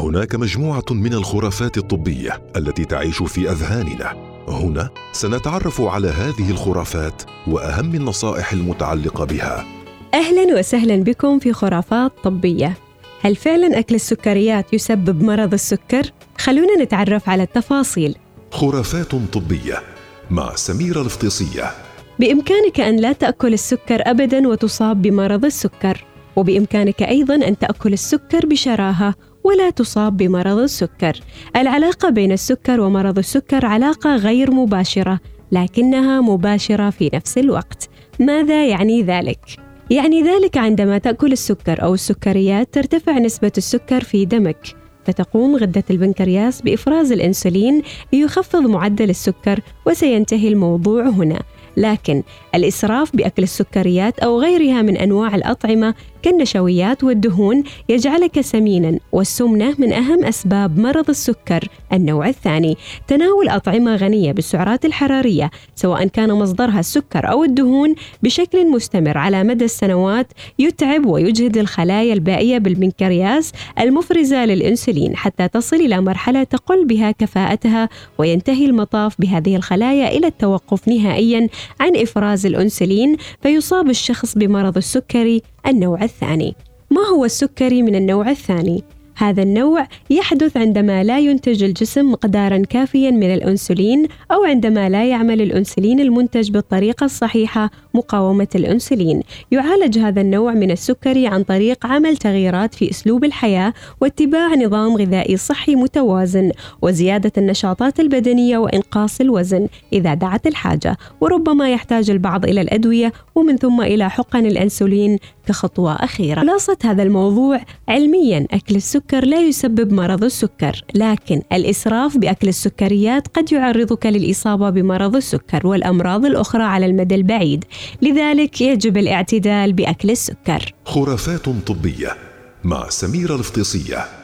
هناك مجموعة من الخرافات الطبية التي تعيش في أذهاننا. هنا سنتعرف على هذه الخرافات وأهم النصائح المتعلقة بها. أهلا وسهلا بكم في خرافات طبية. هل فعلا أكل السكريات يسبب مرض السكر؟ خلونا نتعرف على التفاصيل. خرافات طبية مع سميرة الفطيسيه بإمكانك أن لا تأكل السكر ابدا وتصاب بمرض السكر. وبإمكانك أيضا أن تأكل السكر بشراهة ولا تصاب بمرض السكر. العلاقة بين السكر ومرض السكر علاقة غير مباشرة لكنها مباشرة في نفس الوقت. ماذا يعني ذلك؟ يعني ذلك عندما تأكل السكر أو السكريات ترتفع نسبة السكر في دمك. فتقوم غدة البنكرياس بإفراز الأنسولين ليخفض معدل السكر وسينتهي الموضوع هنا. لكن الإسراف بأكل السكريات أو غيرها من أنواع الأطعمة كالنشويات والدهون يجعلك سمينا والسمنة من أهم أسباب مرض السكر النوع الثاني. تناول أطعمة غنية بالسعرات الحرارية سواء كان مصدرها السكر أو الدهون بشكل مستمر على مدى السنوات يتعب ويجهد الخلايا البائية بالبنكرياس المفرزة للأنسولين حتى تصل إلى مرحلة تقل بها كفاءتها وينتهي المطاف بهذه الخلايا إلى التوقف نهائيا عن إفراز الأنسولين فيصاب الشخص بمرض السكري النوع الثاني. ما هو السكري من النوع الثاني؟ هذا النوع يحدث عندما لا ينتج الجسم مقدارا كافيا من الأنسولين أو عندما لا يعمل الأنسولين المنتج بالطريقة الصحيحة مقاومة الأنسولين. يعالج هذا النوع من السكري عن طريق عمل تغييرات في أسلوب الحياة واتباع نظام غذائي صحي متوازن وزيادة النشاطات البدنية وإنقاص الوزن إذا دعت الحاجة. وربما يحتاج البعض إلى الأدوية ومن ثم إلى حقن الأنسولين كخطوة أخيرة. خلاصه هذا الموضوع علميا السكر السكر لا يسبب مرض السكر لكن الإسراف بأكل السكريات قد يعرضك للإصابة بمرض السكر والأمراض الأخرى على المدى البعيد. لذلك يجب الاعتدال بأكل السكر. خرافات طبية مع سميرة الفطيسية